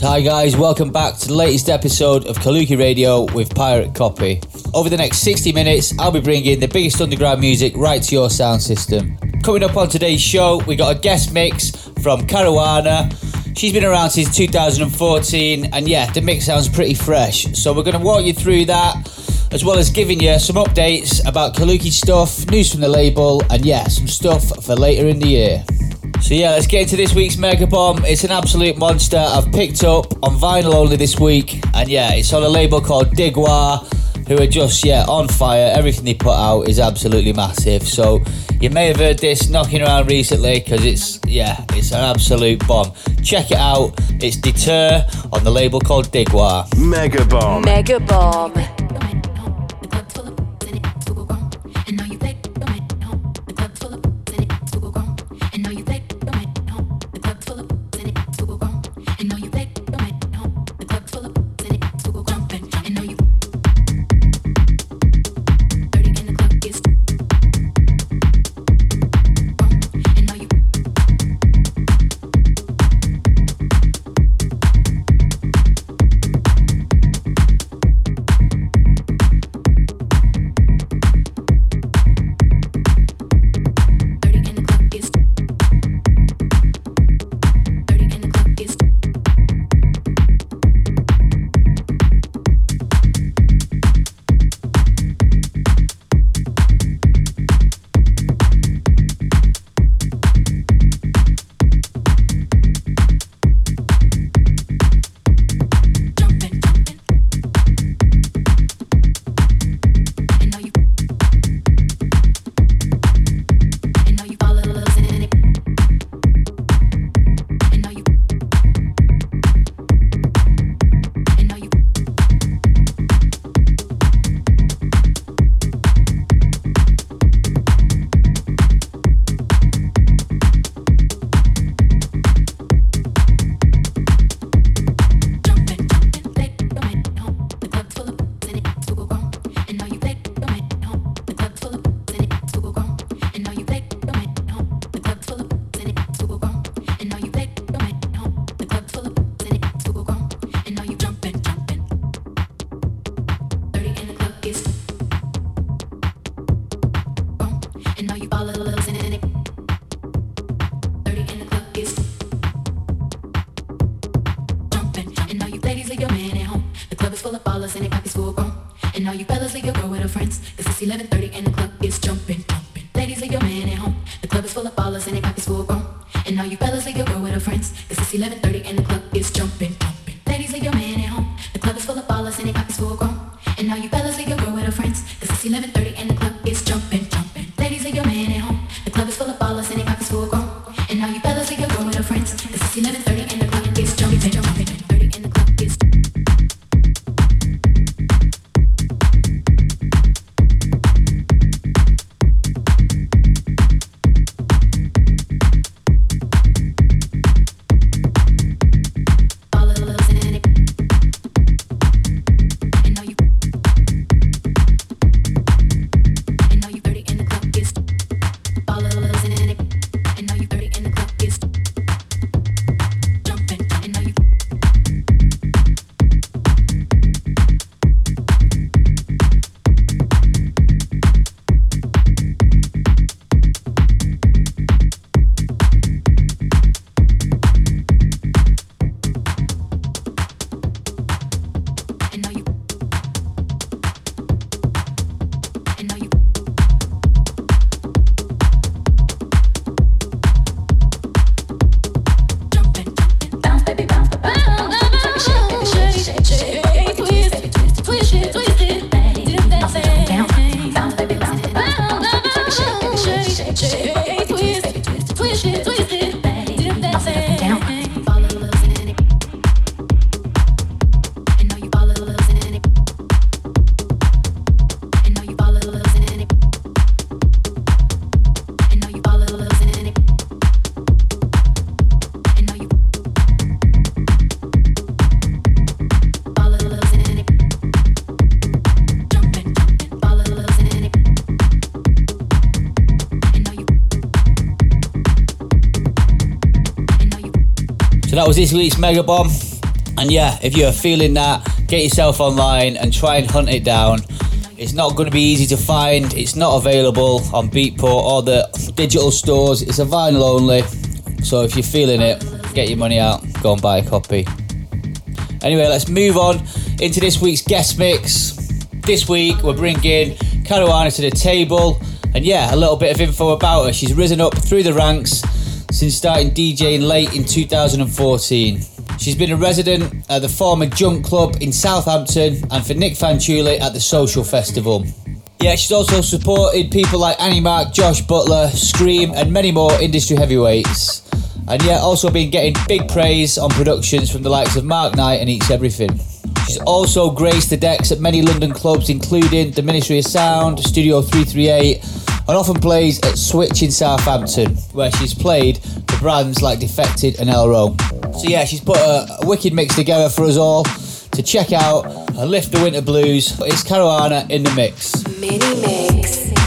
Hi guys, welcome back to the latest episode of Kaluki Radio with Pirate Copy. Over the next 60 minutes, I'll be bringing the biggest underground music right to your sound system. Coming up on today's show, we got a guest mix from Caruana. She's been around since 2014, and yeah, the mix sounds pretty fresh. So we're going to walk you through that, as well as giving you some updates about Kaluki stuff, news from the label, and yeah, some stuff for later in the year. So yeah, let's get into this week's Mega Bomb. It's an absolute monster. I've picked up on vinyl only this week, and yeah, it's on a label called Digwa, who are just yeah on fire. Everything they put out is absolutely massive. So you may have heard this knocking around recently because it's yeah, it's an absolute bomb. Check it out. It's Deter on the label called Digwa. Mega Bomb. Mega Bomb. This week's Mega Bomb. And yeah, if you're feeling that, get yourself online and try and hunt it down. It's not going to be easy to find. It's not available on Beatport or the digital stores. It's a vinyl only. So if you're feeling it, get your money out, go and buy a copy. Anyway, let's move on into this week's guest mix. This week we're bringing Caruana to the table, and yeah, a little bit of info about her. She's risen up through the ranks since starting DJing late in 2014. She's been a resident at the former Junk Club in Southampton and for Nick Fanciulli at the Social Festival. Yeah, she's also supported people like Annie Mac, Josh Butler, Skream, and many more industry heavyweights. And yeah, also been getting big praise on productions from the likes of Mark Knight and Eats Everything. She's also graced the decks at many London clubs, including the Ministry of Sound, Studio 338, and often plays at Switch in Southampton, where she's played for brands like Defected and Elrow. So yeah, she's put a, a wicked mix together for us all to check out and lift the winter blues. It's Caruana in the mix. Mini mix.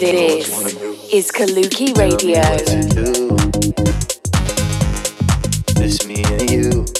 This is Kaluki Radio. This me and you.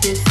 this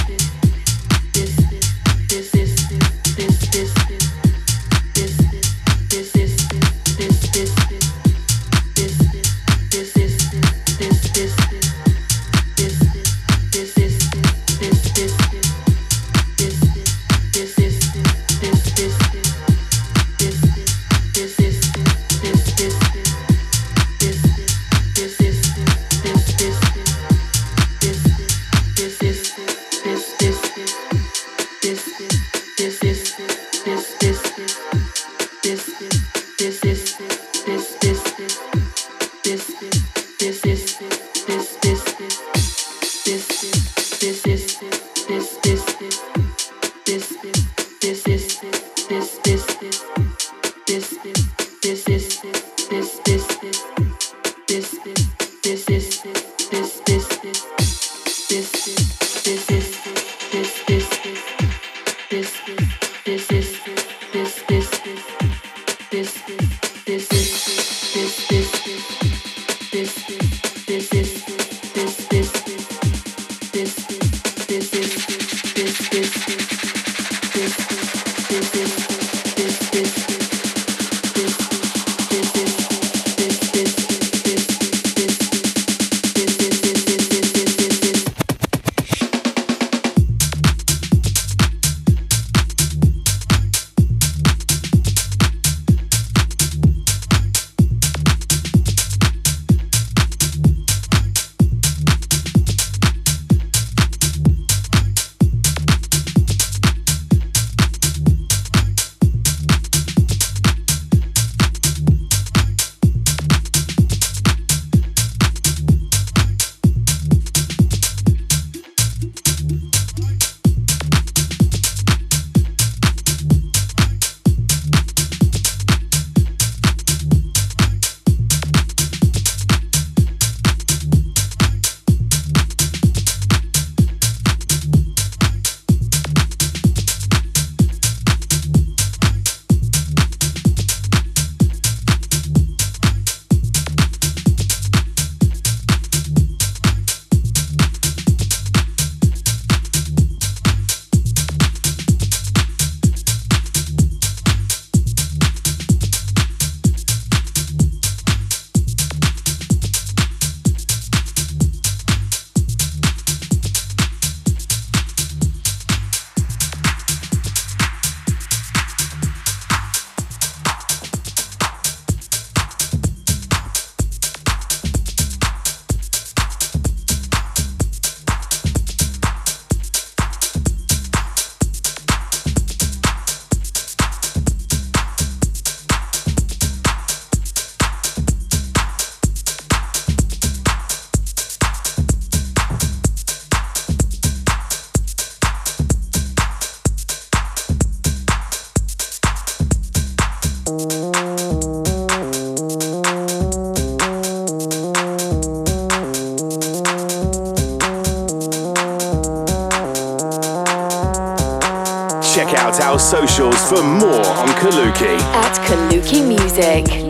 for more on Kaluki. At Kaluki Music.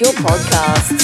Your podcasts.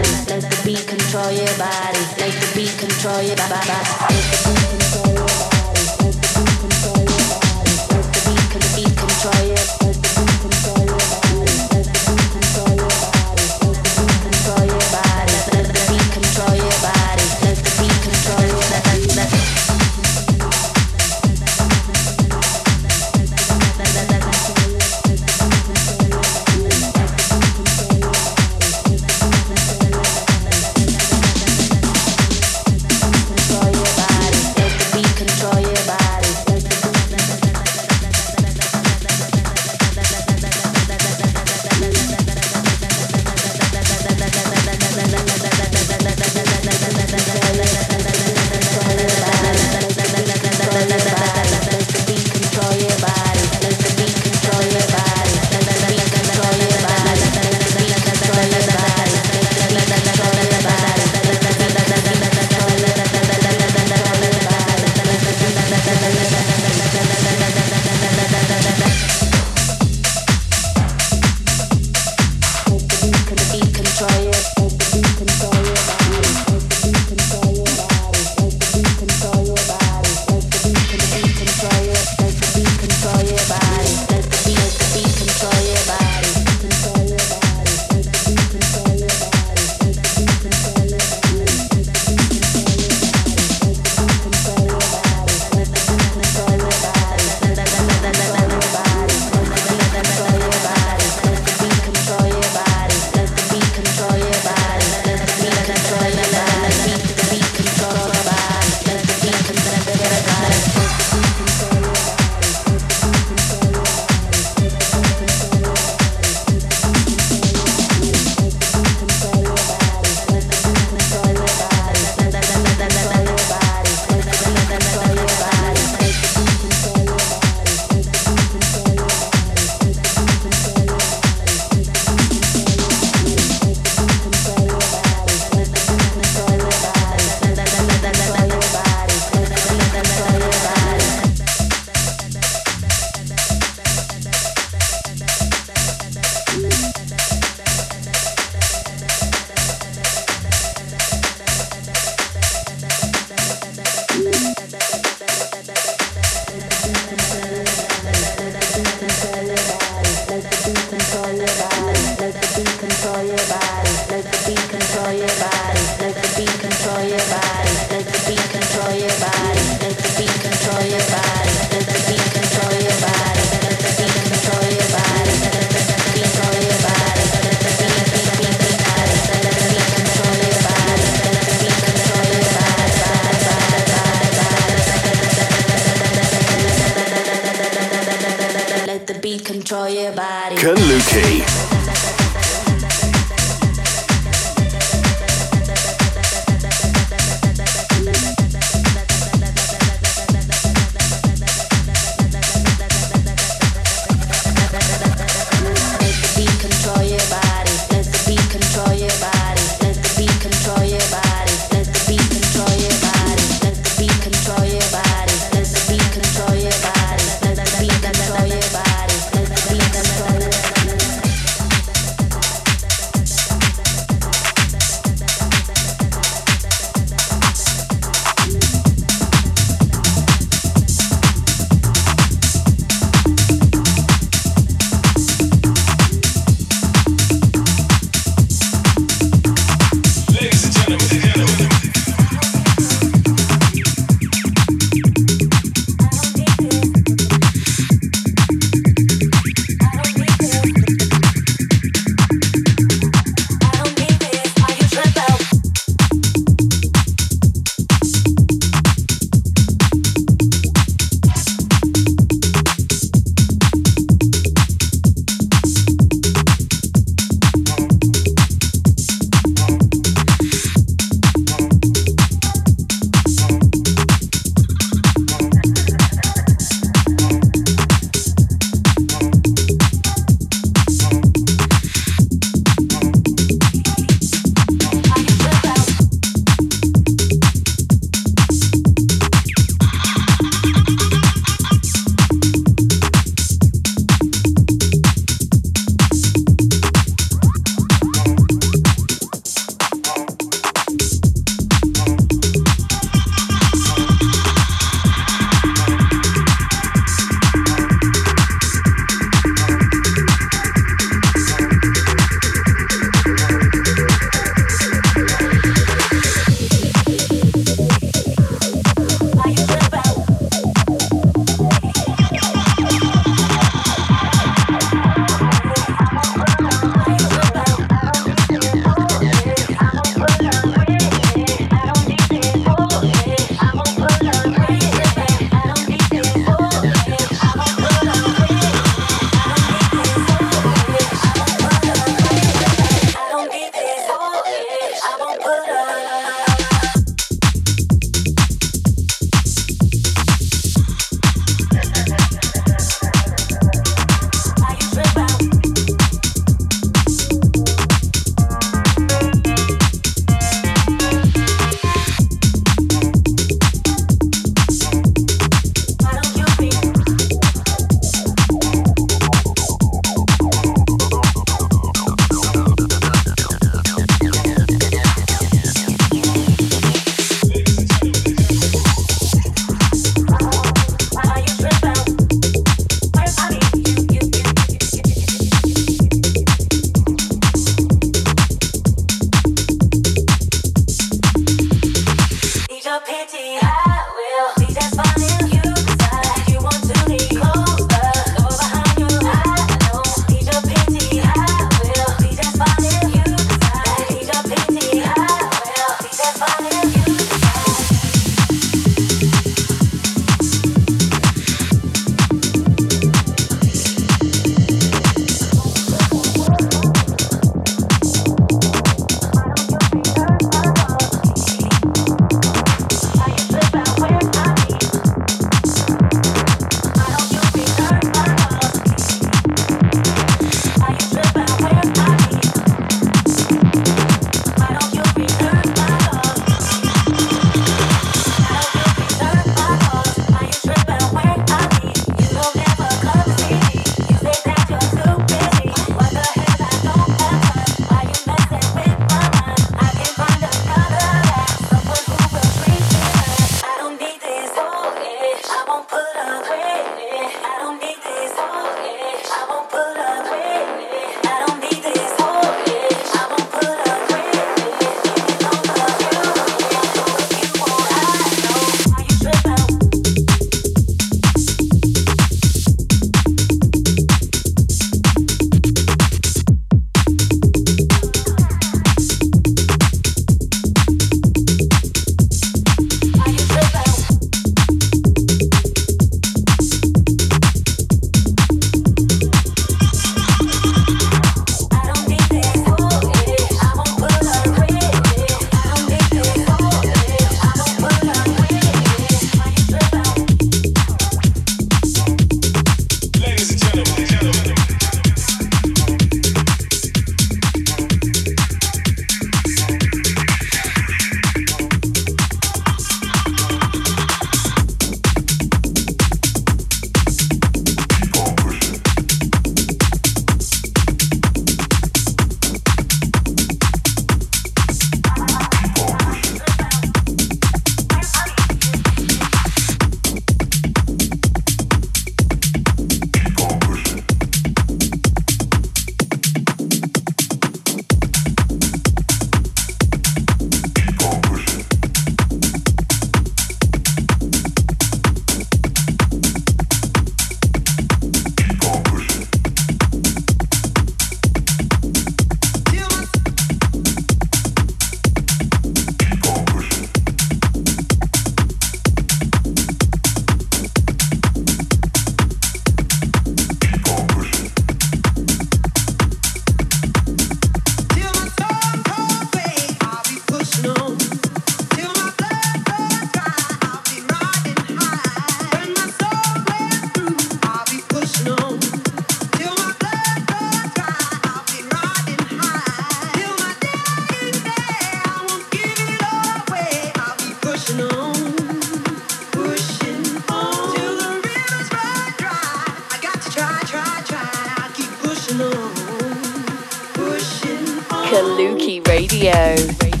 Kaluki Radio.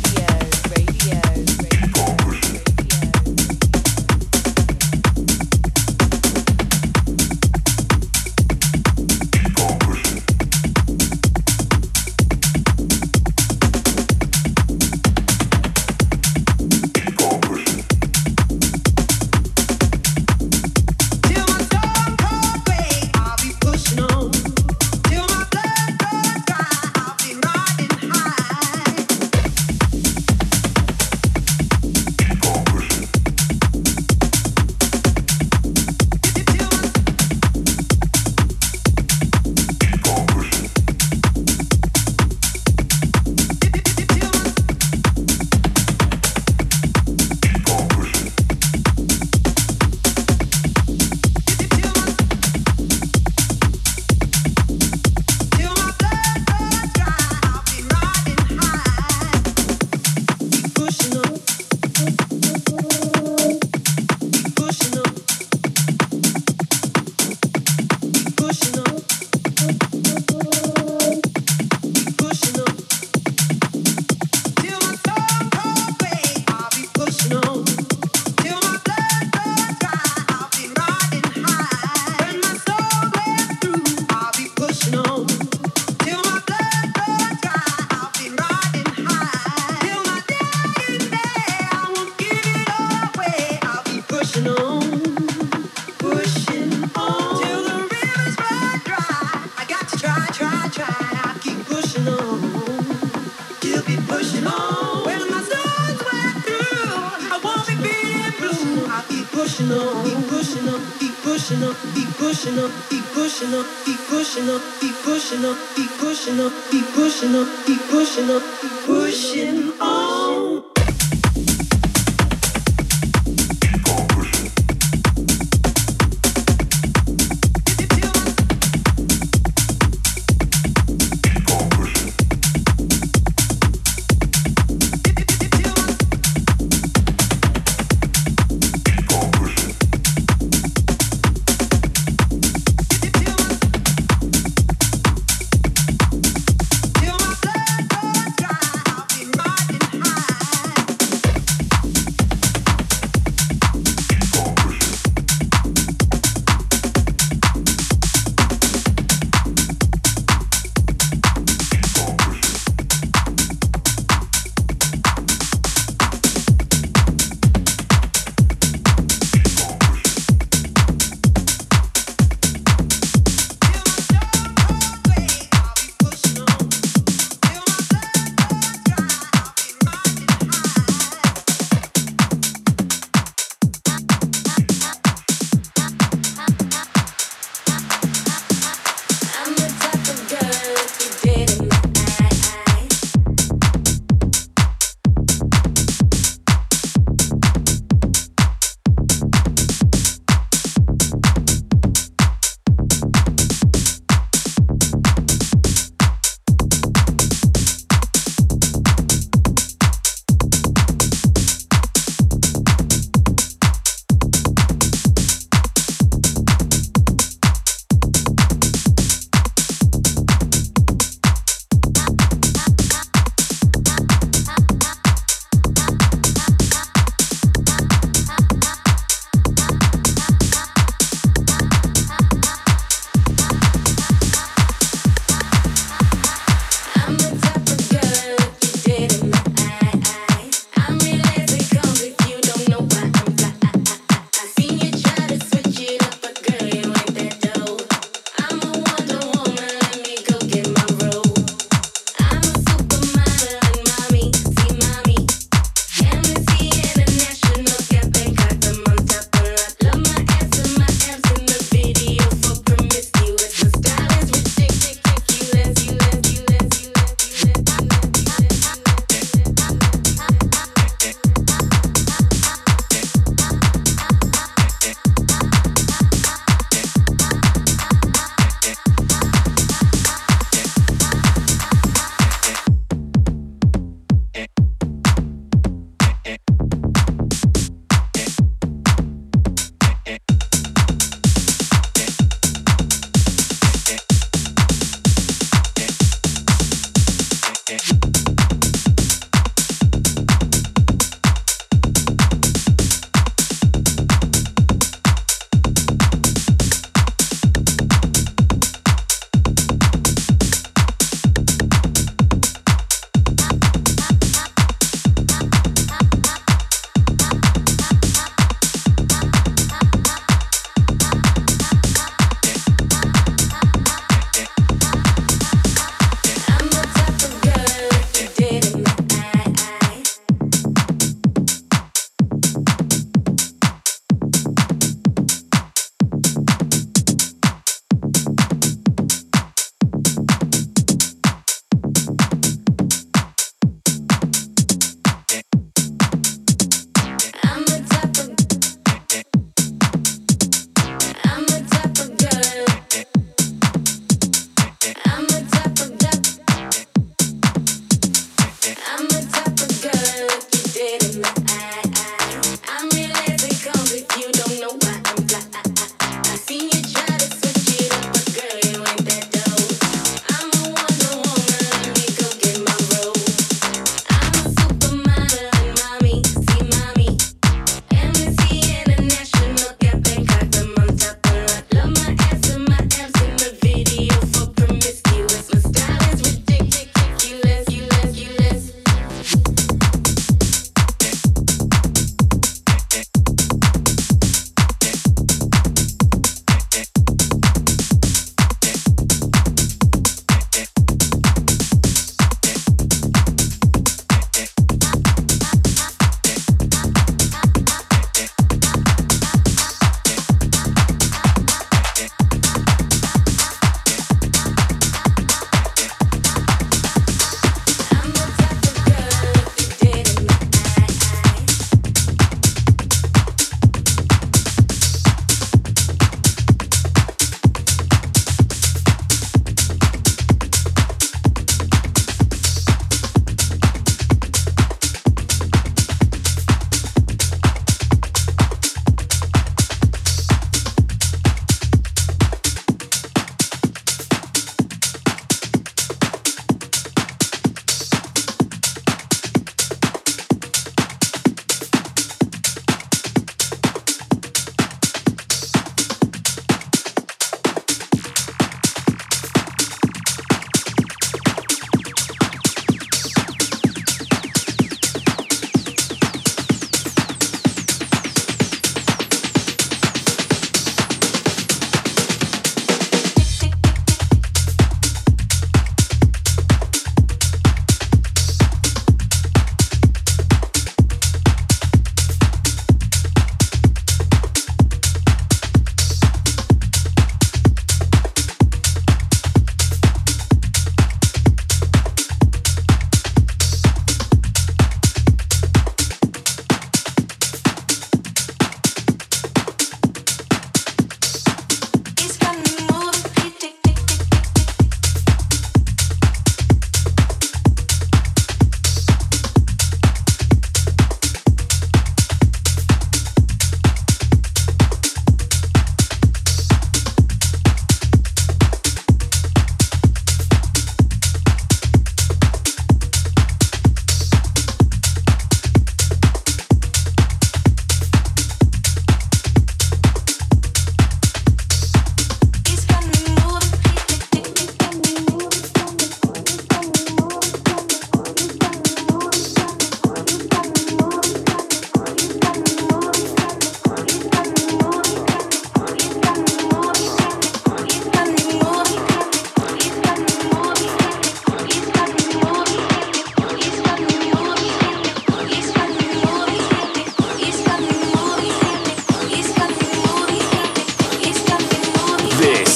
pushing up, keep pushing up, keep pushing up, keep pushing up, keep pushing up, keep pushing up, keep pushing up, keep pushing up, keep pushing up, keep pushing up, pushing up.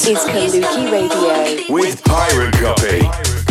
Is Kaluki Radio. with Pirate Copy.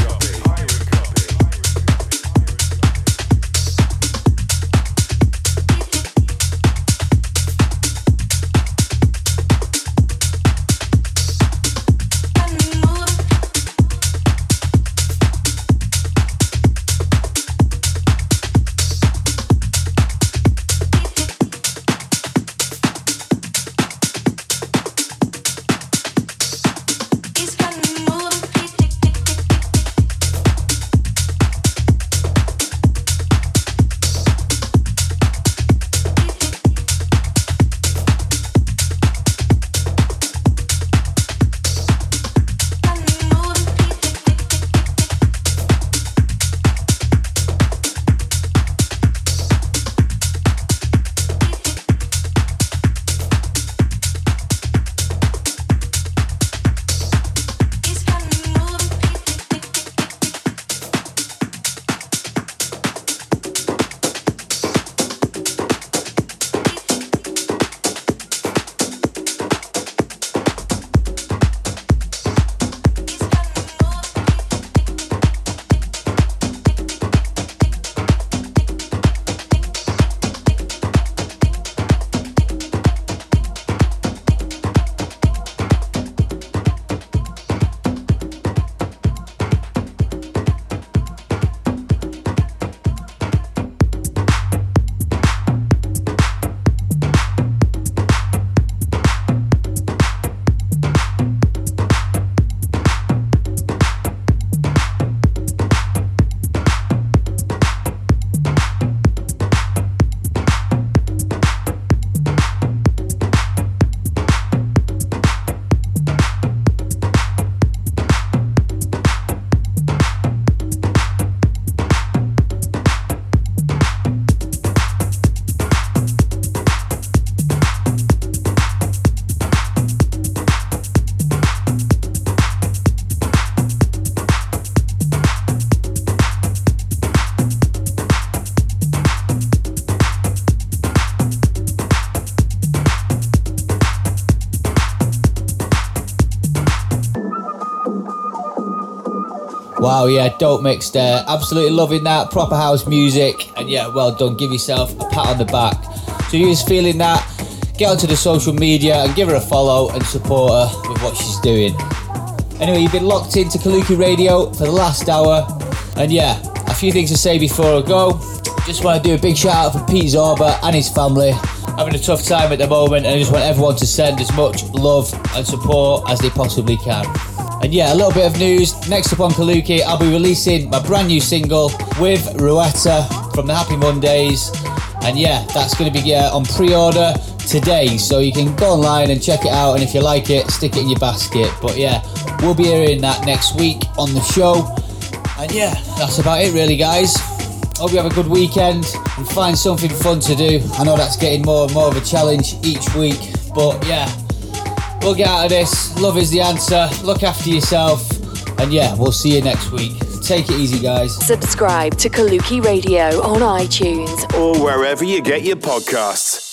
Wow, yeah, dope mix there. Absolutely loving that. Proper house music. And yeah, well done. Give yourself a pat on the back. So you're feeling that, get onto the social media and give her a follow and support her with what she's doing. Anyway, you've been locked into Kaluki Radio for the last hour. And yeah, a few things to say before I go. Just want to do a big shout out for Pete Zorba and his family. Having a tough time at the moment, and I just want everyone to send as much love and support as they possibly can. And yeah, a little bit of news. Next up on Kaluki, I'll be releasing my brand new single with Rowetta from the Happy Mondays. And yeah, that's going to be uh, on pre order today. So you can go online and check it out. And if you like it, stick it in your basket. But yeah, we'll be hearing that next week on the show. And yeah, that's about it, really, guys. Hope you have a good weekend and find something fun to do. I know that's getting more and more of a challenge each week. But yeah, We'll get out of this. Love is the answer. Look after yourself. And yeah, we'll see you next week. Take it easy, guys. Subscribe to Kaluki Radio on iTunes Or wherever you get your podcasts.